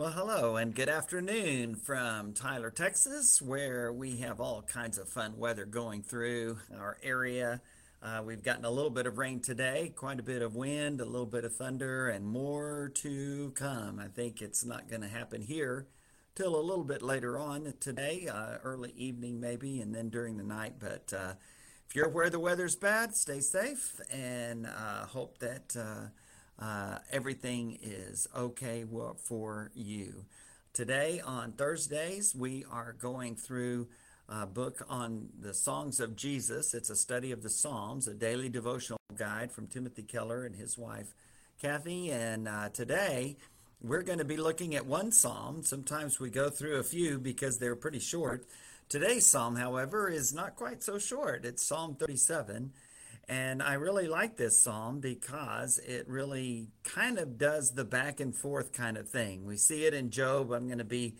Well, hello and good afternoon from Tyler, Texas, where we have all kinds of fun weather going through our area. Uh, we've gotten a little bit of rain today, quite a bit of wind, a little bit of thunder, and more to come. I think it's not going to happen here till a little bit later on today, uh, early evening maybe, and then during the night. But uh, if you're where the weather's bad, stay safe and uh, hope that uh, everything is okay for you. Today, on Thursdays, we are going through a book on the songs of Jesus. It's a study of the Psalms, a daily devotional guide from Timothy Keller and his wife, Kathy. And uh, today, we're going to be looking at one psalm. Sometimes we go through a few because they're pretty short. Today's psalm, however, is not quite so short. It's Psalm 37. And I really like this psalm because it really kind of does the back and forth kind of thing. We see it in Job. I'm going to be,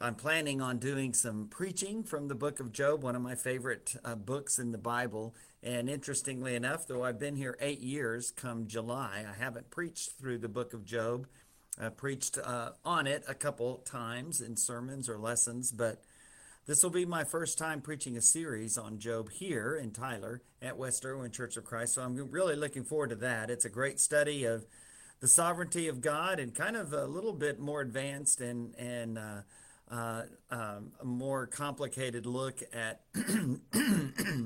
I'm planning on doing some preaching from the book of Job, one of my favorite uh, books in the Bible. And interestingly enough, though I've been here eight years come July, I haven't preached through the book of Job. I preached uh, on it a couple times in sermons or lessons, but this will be my first time preaching a series on Job here in Tyler at West Erwin Church of Christ. So I'm really looking forward to that. It's a great study of the sovereignty of God and kind of a little bit more advanced and and uh, uh, um, a more complicated look at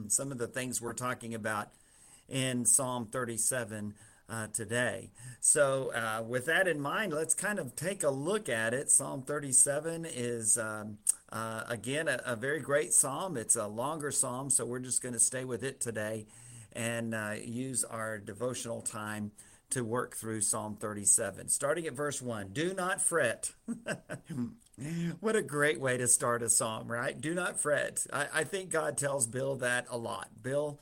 some of the things we're talking about in Psalm 37 uh, today. So, uh, with that in mind, let's kind of take a look at it. Psalm 37 is, um, uh, again, a, a, very great psalm. It's a longer psalm, so we're just going to stay with it today and uh, use our devotional time to work through Psalm 37. Starting at verse 1 Do not fret. what a great way to start a psalm, right? Do not fret. I, I think God tells Bill that a lot. Bill,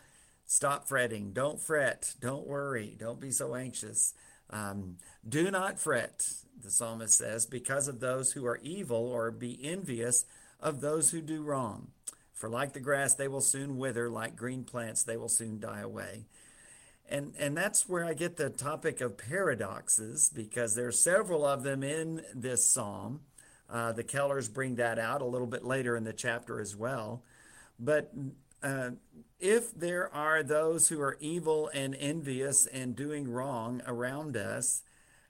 Stop fretting. Don't fret. Don't worry. Don't be so anxious. Um, do not fret, the psalmist says, because of those who are evil or be envious of those who do wrong. For like the grass, they will soon wither. Like green plants, they will soon die away. And, and that's where I get the topic of paradoxes because there are several of them in this psalm. Uh, the Kellers bring that out a little bit later in the chapter as well. But uh, if there are those who are evil and envious and doing wrong around us,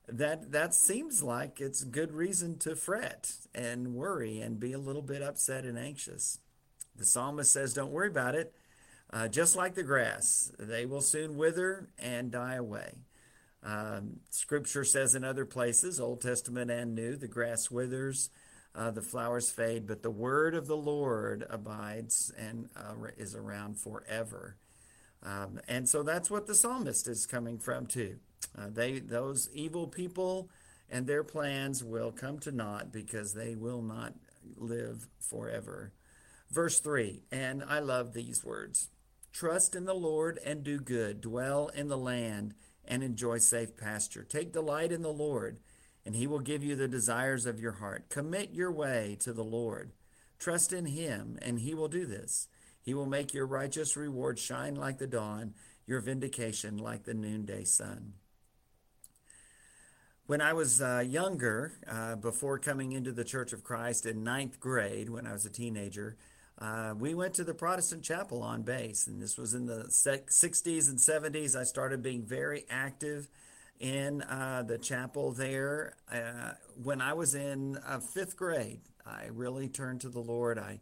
that that seems like it's good reason to fret and worry and be a little bit upset and anxious. The psalmist says, "Don't worry about it. Uh, just like the grass, they will soon wither and die away." Um, scripture says in other places, Old Testament and New, the grass withers uh, the flowers fade, but the word of the Lord abides and uh, is around forever. Um, and so that's what the psalmist is coming from too. Uh, they those evil people and their plans will come to naught because they will not live forever. Verse 3, and I love these words. Trust in the Lord and do good. Dwell in the land and enjoy safe pasture. Take delight in the Lord and he will give you the desires of your heart. Commit your way to the Lord. Trust in him, and he will do this. He will make your righteous reward shine like the dawn, your vindication like the noonday sun. When I was uh, younger, uh, before coming into the Church of Christ in ninth grade, when I was a teenager, uh, we went to the Protestant chapel on base, and this was in the 60s and 70s. I started being very active in uh, the chapel there. Uh, when I was in uh, fifth grade, I really turned to the Lord. I,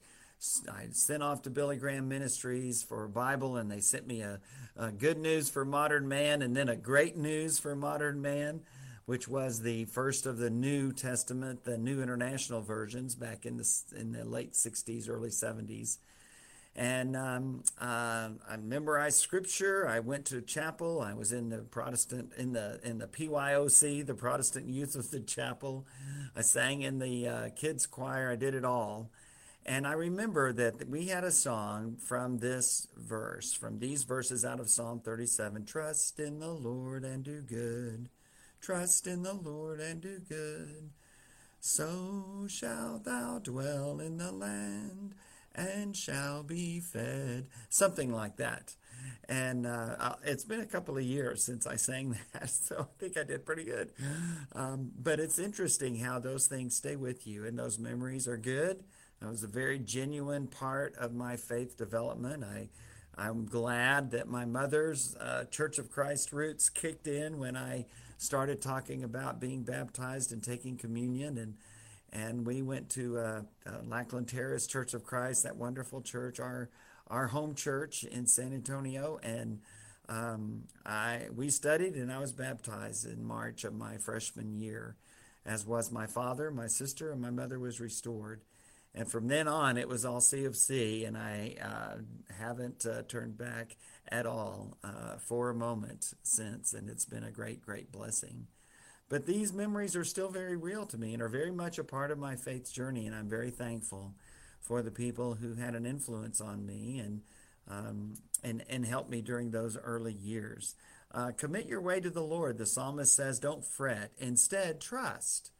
I sent off to Billy Graham Ministries for a Bible, and they sent me a, a good news for modern man and then a great news for modern man, which was the first of the New Testament, the New International versions back in the, in the late 60s, early 70s and um, uh, I memorized scripture. I went to chapel. I was in the Protestant in the in the PYOC, the Protestant Youth of the Chapel. I sang in the uh, kids choir. I did it all, and I remember that we had a song from this verse, from these verses out of Psalm 37. Trust in the Lord and do good. Trust in the Lord and do good. So shalt thou dwell in the land and shall be fed. Something like that. And uh, it's been a couple of years since I sang that, so I think I did pretty good. Um, but it's interesting how those things stay with you, and those memories are good. That was a very genuine part of my faith development. I, I'm glad that my mother's uh, Church of Christ roots kicked in when I started talking about being baptized and taking communion, and and we went to uh, uh, Lackland Terrace Church of Christ, that wonderful church, our our home church in San Antonio, and um, I we studied and I was baptized in March of my freshman year, as was my father, my sister, and my mother was restored. And from then on, it was all C of C, and I uh, haven't uh, turned back at all uh, for a moment since, and it's been a great, great blessing. But these memories are still very real to me and are very much a part of my faith's journey, and I'm very thankful for the people who had an influence on me and um, and and helped me during those early years. Uh, commit your way to the Lord. The psalmist says, "Don't fret; instead, trust."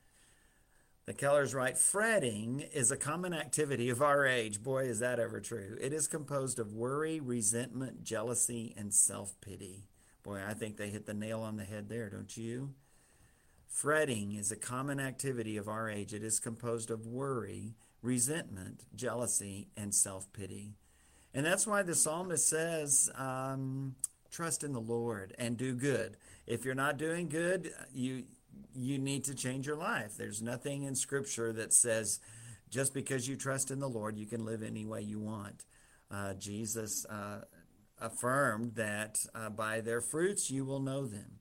The Kellers write, fretting is a common activity of our age. Boy, is that ever true. It is composed of worry, resentment, jealousy, and self pity. Boy, I think they hit the nail on the head there, don't you? Fretting is a common activity of our age. It is composed of worry, resentment, jealousy, and self pity. And that's why the psalmist says, um, trust in the Lord and do good. If you're not doing good, you you need to change your life. There's nothing in Scripture that says just because you trust in the Lord, you can live any way you want. Uh, Jesus uh, affirmed that uh, by their fruits you will know them.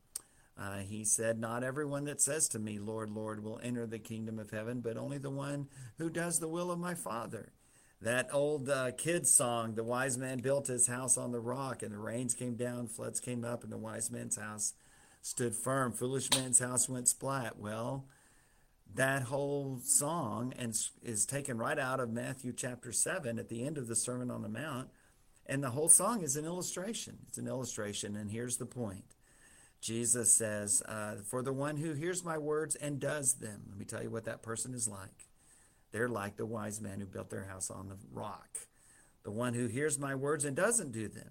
Uh, he said, Not everyone that says to me, Lord, Lord, will enter the kingdom of heaven, but only the one who does the will of my Father. That old uh, kid song, The Wise Man Built His House on the Rock, and the rains came down, floods came up, and the wise man's house stood firm. Foolish man's house went splat. Well, that whole song and is taken right out of Matthew chapter 7 at the end of the Sermon on the Mount. And the whole song is an illustration. It's an illustration, and here's the point Jesus says, uh, For the one who hears my words and does them, let me tell you what that person is like. They're like the wise man who built their house on the rock. The one who hears my words and doesn't do them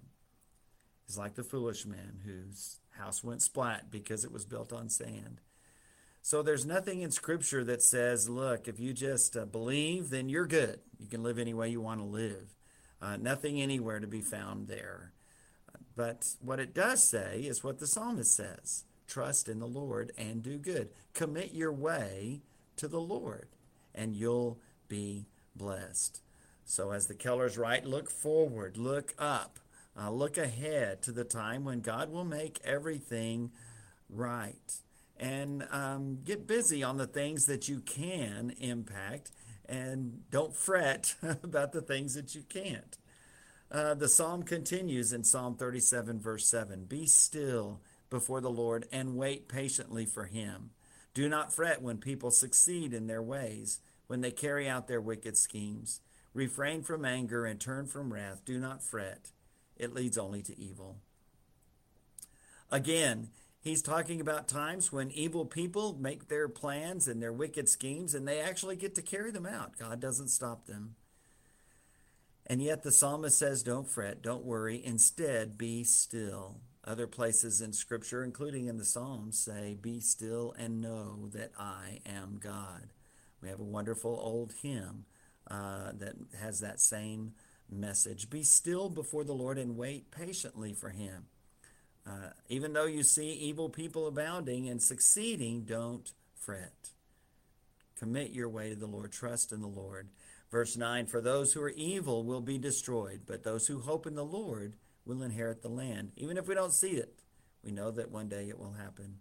is like the foolish man whose house went splat because it was built on sand. So there's nothing in Scripture that says, look, if you just uh, believe, then you're good. You can live any way you want to live. Uh, nothing anywhere to be found there. But what it does say is what the psalmist says trust in the Lord and do good. Commit your way to the Lord, and you'll be blessed. So, as the Kellers write, look forward, look up, uh, look ahead to the time when God will make everything right. And um, get busy on the things that you can impact, and don't fret about the things that you can't. Uh, the psalm continues in Psalm 37, verse 7 Be still before the Lord and wait patiently for him. Do not fret when people succeed in their ways, when they carry out their wicked schemes. Refrain from anger and turn from wrath. Do not fret, it leads only to evil. Again, he's talking about times when evil people make their plans and their wicked schemes and they actually get to carry them out. God doesn't stop them. And yet the psalmist says, Don't fret, don't worry, instead be still. Other places in Scripture, including in the Psalms, say, Be still and know that I am God. We have a wonderful old hymn uh, that has that same message. Be still before the Lord and wait patiently for Him. Uh, even though you see evil people abounding and succeeding, don't fret. Commit your way to the Lord. Trust in the Lord. Verse 9 For those who are evil will be destroyed, but those who hope in the Lord will inherit the land. Even if we don't see it, we know that one day it will happen.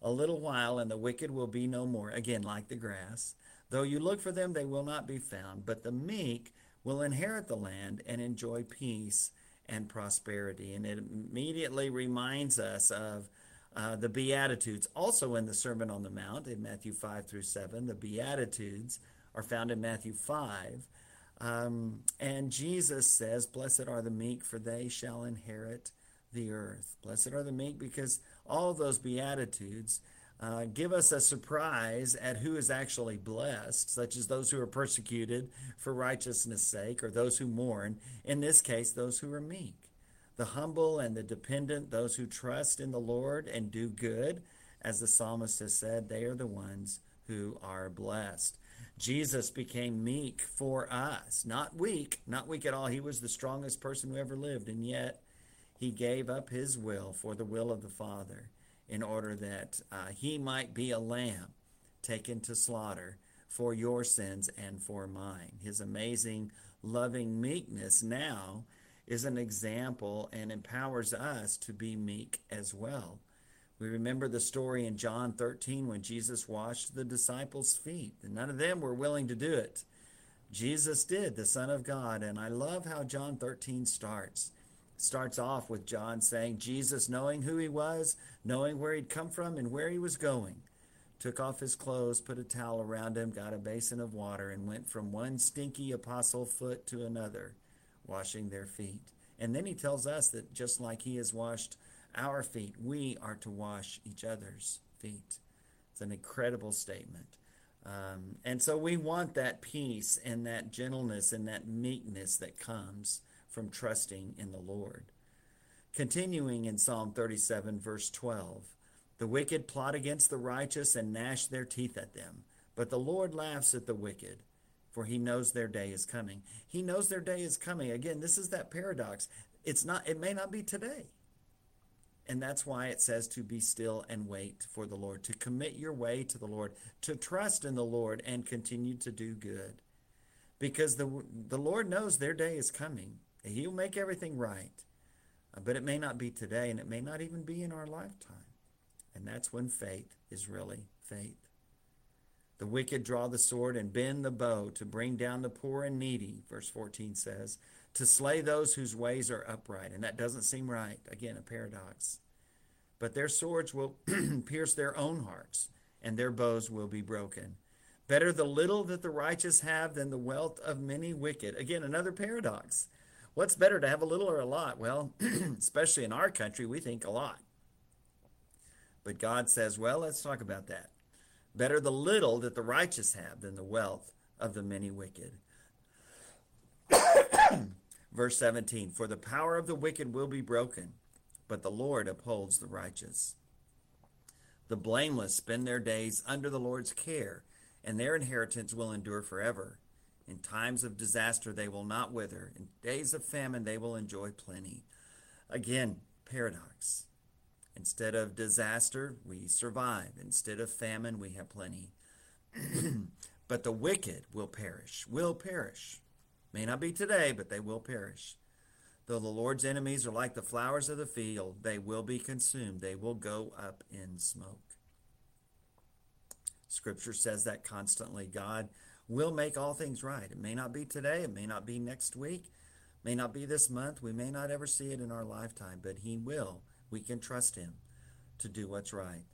A little while, and the wicked will be no more, again, like the grass. Though you look for them, they will not be found, but the meek will inherit the land and enjoy peace and prosperity. And it immediately reminds us of uh, the Beatitudes, also in the Sermon on the Mount in Matthew 5 through 7. The Beatitudes are found in Matthew 5. Um, and Jesus says, Blessed are the meek, for they shall inherit the earth. Blessed are the meek because all those Beatitudes uh, give us a surprise at who is actually blessed, such as those who are persecuted for righteousness' sake, or those who mourn. In this case, those who are meek. The humble and the dependent, those who trust in the Lord and do good, as the psalmist has said, they are the ones who are blessed. Jesus became meek for us, not weak, not weak at all. He was the strongest person who ever lived, and yet he gave up his will for the will of the Father in order that uh, he might be a lamb taken to slaughter for your sins and for mine. His amazing, loving meekness now is an example and empowers us to be meek as well. We remember the story in John 13 when Jesus washed the disciples' feet, and none of them were willing to do it. Jesus did, the Son of God, and I love how John 13 starts starts off with John saying, Jesus, knowing who he was, knowing where he'd come from and where he was going, took off his clothes, put a towel around him, got a basin of water, and went from one stinky apostle foot to another, washing their feet. And then he tells us that just like he has washed our feet, we are to wash each other's feet. It's an incredible statement. Um, and so we want that peace and that gentleness and that meekness that comes from trusting in the Lord. Continuing in Psalm 37, verse 12 The wicked plot against the righteous and gnash their teeth at them, but the Lord laughs at the wicked. For he knows their day is coming. He knows their day is coming. Again, this is that paradox. It's not, it may not be today. And that's why it says to be still and wait for the Lord, to commit your way to the Lord, to trust in the Lord and continue to do good. Because the, the Lord knows their day is coming. He'll make everything right. Uh, but it may not be today, and it may not even be in our lifetime. And that's when faith is really faith. The wicked draw the sword and bend the bow to bring down the poor and needy, verse 14 says, to slay those whose ways are upright. And that doesn't seem right. Again, a paradox. But their swords will pierce their own hearts, and their bows will be broken. Better the little that the righteous have than the wealth of many wicked. Again, another paradox. What's better to have a little or a lot? Well, especially in our country, we think a lot. But God says, well, let's talk about that. Better the little that the righteous have than the wealth of the many wicked. Verse 17 For the power of the wicked will be broken, but the Lord upholds the righteous. The blameless spend their days under the Lord's care, and their inheritance will endure forever. In times of disaster, they will not wither. In days of famine, they will enjoy plenty. Again, paradox. Instead of disaster, we survive. Instead of famine, we have plenty. but the wicked will perish, will perish. May not be today, but they will perish. Though the Lord's enemies are like the flowers of the field, they will be consumed. They will go up in smoke. Scripture says that constantly. God will make all things right. It may not be today, it may not be next week, may not be this month, we may not ever see it in our lifetime, but He will. We can trust Him to do what's right.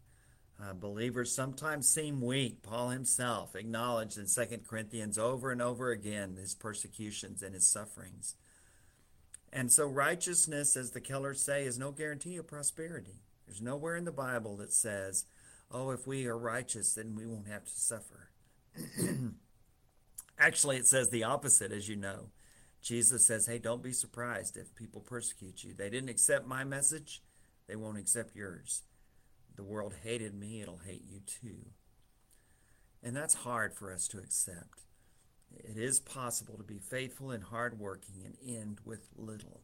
Uh, believers sometimes seem weak. Paul himself acknowledged in 2 Corinthians over and over again his persecutions and his sufferings. And so, righteousness, as the Kellers say, is no guarantee of prosperity. There's nowhere in the Bible that says, oh, if we are righteous, then we won't have to suffer. Actually, it says the opposite, as you know. Jesus says, hey, don't be surprised if people persecute you. They didn't accept my message, they won't accept yours. The world hated me, it'll hate you too. And that's hard for us to accept. It is possible to be faithful and hardworking and end with little.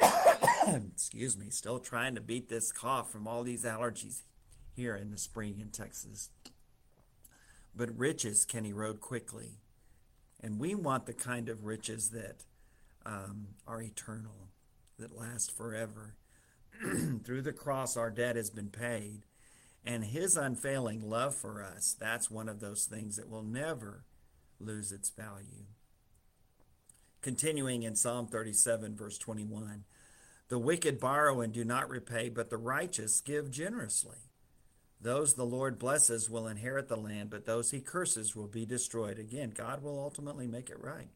Excuse me, still trying to beat this cough from all these allergies here in the spring in Texas. But riches can erode quickly. And we want the kind of riches that um, are eternal, that last forever. Through the cross, our debt has been paid. And his unfailing love for us, that's one of those things that will never lose its value. Continuing in Psalm 37, verse 21 The wicked borrow and do not repay, but the righteous give generously. Those the Lord blesses will inherit the land, but those he curses will be destroyed. Again, God will ultimately make it right.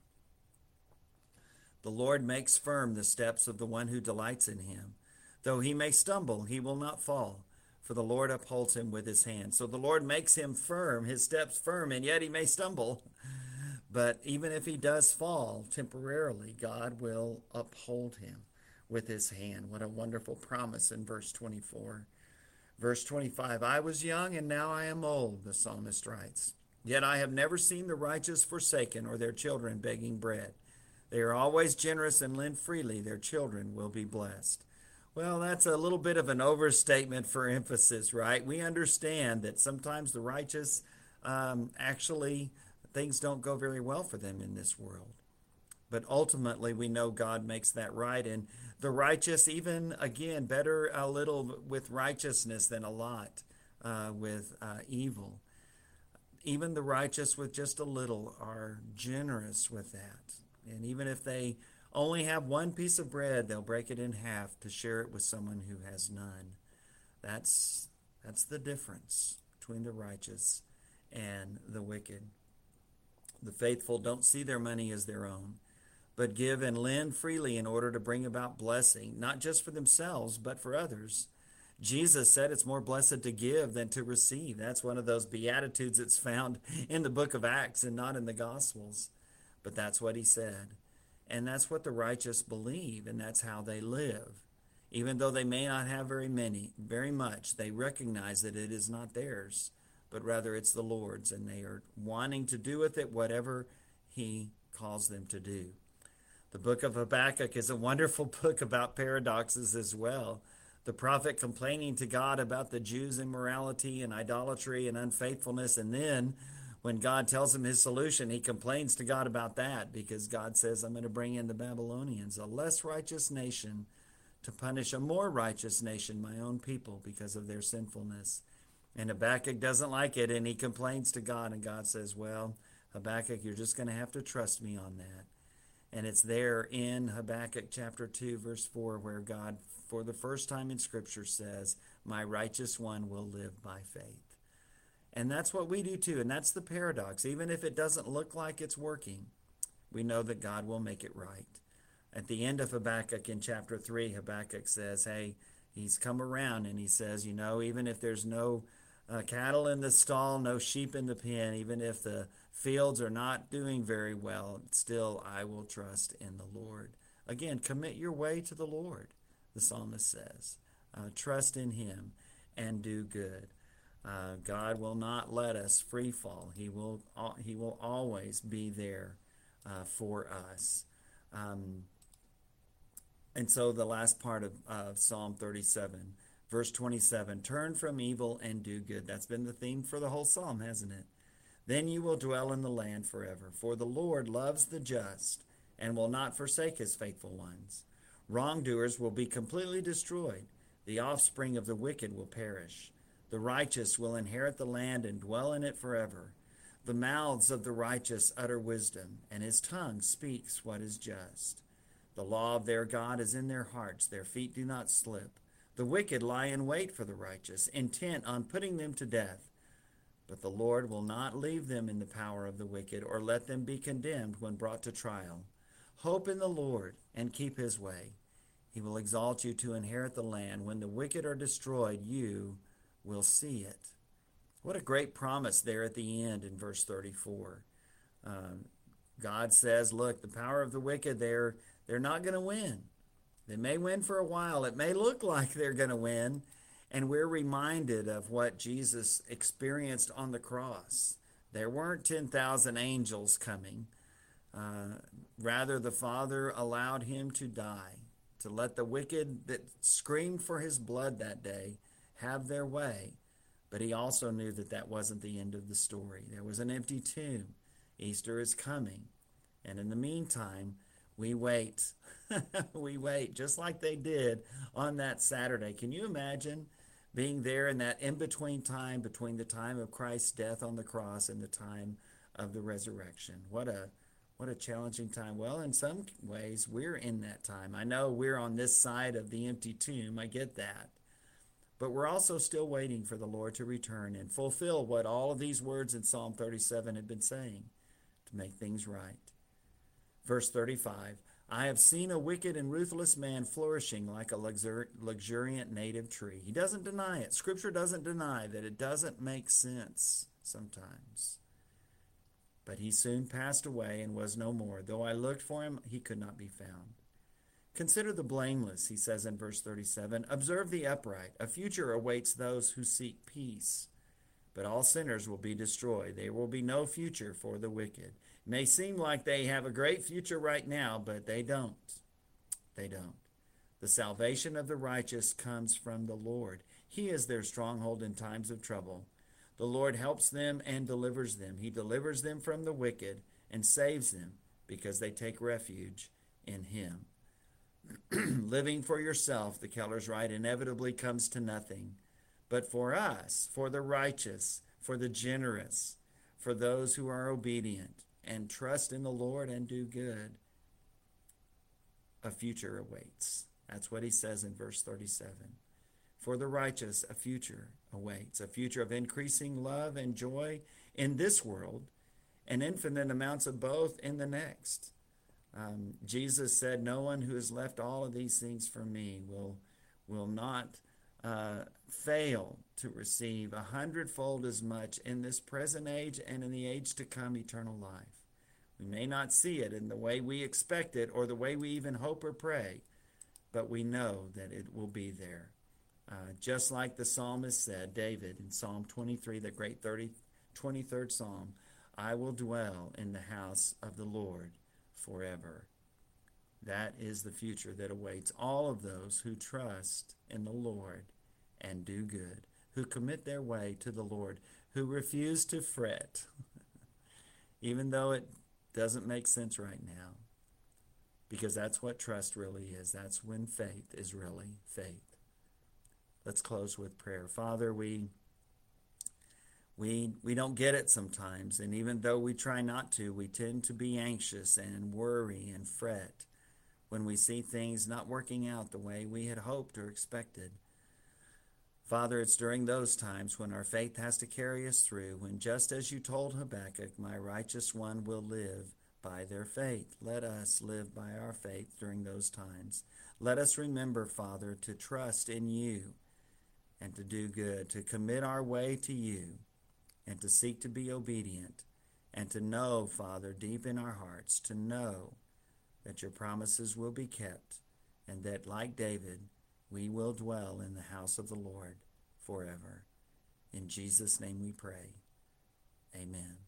The Lord makes firm the steps of the one who delights in him. Though he may stumble, he will not fall, for the Lord upholds him with his hand. So the Lord makes him firm, his steps firm, and yet he may stumble. But even if he does fall temporarily, God will uphold him with his hand. What a wonderful promise in verse 24. Verse 25 I was young and now I am old, the psalmist writes. Yet I have never seen the righteous forsaken or their children begging bread. They are always generous and lend freely. Their children will be blessed. Well, that's a little bit of an overstatement for emphasis, right? We understand that sometimes the righteous um, actually, things don't go very well for them in this world. But ultimately, we know God makes that right. And the righteous, even again, better a little with righteousness than a lot uh, with uh, evil. Even the righteous with just a little are generous with that. And even if they only have one piece of bread, they'll break it in half to share it with someone who has none. That's that's the difference between the righteous and the wicked. The faithful don't see their money as their own, but give and lend freely in order to bring about blessing, not just for themselves, but for others. Jesus said it's more blessed to give than to receive. That's one of those beatitudes that's found in the book of Acts and not in the Gospels. But that's what he said. And that's what the righteous believe, and that's how they live. Even though they may not have very many, very much, they recognize that it is not theirs, but rather it's the Lord's, and they are wanting to do with it whatever He calls them to do. The book of Habakkuk is a wonderful book about paradoxes as well. The prophet complaining to God about the Jews' immorality and idolatry and unfaithfulness, and then when God tells him his solution, he complains to God about that because God says, I'm going to bring in the Babylonians, a less righteous nation, to punish a more righteous nation, my own people, because of their sinfulness. And Habakkuk doesn't like it and he complains to God, and God says, Well, Habakkuk, you're just going to have to trust me on that. And it's there in Habakkuk chapter 2, verse 4, where God, for the first time in Scripture, says, My righteous one will live by faith. And that's what we do too. And that's the paradox. Even if it doesn't look like it's working, we know that God will make it right. At the end of Habakkuk in chapter 3, Habakkuk says, Hey, he's come around and he says, You know, even if there's no uh, cattle in the stall, no sheep in the pen, even if the fields are not doing very well, still I will trust in the Lord. Again, commit your way to the Lord, the psalmist says. Uh, trust in him and do good. Uh, God will not let us free fall. He will He will always be there uh, for us. Um, and so the last part of, of Psalm 37, verse 27, turn from evil and do good. That's been the theme for the whole psalm, hasn't it? Then you will dwell in the land forever. For the Lord loves the just and will not forsake his faithful ones. Wrongdoers will be completely destroyed. The offspring of the wicked will perish. The righteous will inherit the land and dwell in it forever. The mouths of the righteous utter wisdom, and his tongue speaks what is just. The law of their God is in their hearts, their feet do not slip. The wicked lie in wait for the righteous, intent on putting them to death. But the Lord will not leave them in the power of the wicked, or let them be condemned when brought to trial. Hope in the Lord and keep his way. He will exalt you to inherit the land. When the wicked are destroyed, you will see it. What a great promise there at the end in verse 34. Um, God says, look, the power of the wicked, they're, they're not going to win. They may win for a while. It may look like they're going to win. And we're reminded of what Jesus experienced on the cross. There weren't 10,000 angels coming. Uh, rather, the Father allowed him to die, to let the wicked that screamed for his blood that day have their way. But he also knew that that wasn't the end of the story. There was an empty tomb. Easter is coming. And in the meantime, we wait. we wait, just like they did on that Saturday. Can you imagine being there in that in between time between the time of Christ's death on the cross and the time of the resurrection? What a what a challenging time. Well, in some ways, we're in that time. I know we're on this side of the empty tomb. I get that. But we're also still waiting for the Lord to return and fulfill what all of these words in Psalm 37 had been saying to make things right. Verse 35 I have seen a wicked and ruthless man flourishing like a luxur- luxuriant native tree. He doesn't deny it. Scripture doesn't deny that it doesn't make sense sometimes. But he soon passed away and was no more. Though I looked for him, he could not be found. Consider the blameless, he says in verse 37. Observe the upright. A future awaits those who seek peace. But all sinners will be destroyed. There will be no future for the wicked may seem like they have a great future right now, but they don't. They don't. The salvation of the righteous comes from the Lord. He is their stronghold in times of trouble. The Lord helps them and delivers them. He delivers them from the wicked and saves them because they take refuge in Him. Living for yourself, the Kellers write, inevitably comes to nothing. But for us, for the righteous, for the generous, for those who are obedient, and trust in the Lord and do good, a future awaits. That's what he says in verse 37. For the righteous, a future awaits, a future of increasing love and joy in this world, and infinite amounts of both in the next. Um, Jesus said, No one who has left all of these things for me will, will not uh, fail to receive a hundredfold as much in this present age and in the age to come eternal life. We may not see it in the way we expect it or the way we even hope or pray, but we know that it will be there. Uh, just like the psalmist said, David in Psalm 23, the great 30, 23rd Psalm, I will dwell in the house of the Lord forever. That is the future that awaits all of those who trust in the Lord and do good, who commit their way to the Lord, who refuse to fret, even though it doesn't make sense right now. Because that's what trust really is. That's when faith is really faith. Let's close with prayer. Father, we we we don't get it sometimes and even though we try not to we tend to be anxious and worry and fret when we see things not working out the way we had hoped or expected Father, it's during those times when our faith has to carry us through, when just as you told Habakkuk, my righteous one will live by their faith. Let us live by our faith during those times. Let us remember, Father, to trust in you and to do good, to commit our way to you and to seek to be obedient and to know, Father, deep in our hearts, to know that your promises will be kept and that, like David, we will dwell in the house of the Lord forever. In Jesus' name we pray. Amen.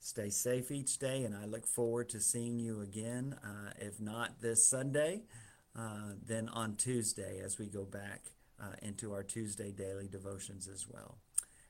Stay safe each day, and I look forward to seeing you again. Uh, if not this Sunday, uh, then on Tuesday as we go back uh, into our Tuesday daily devotions as well.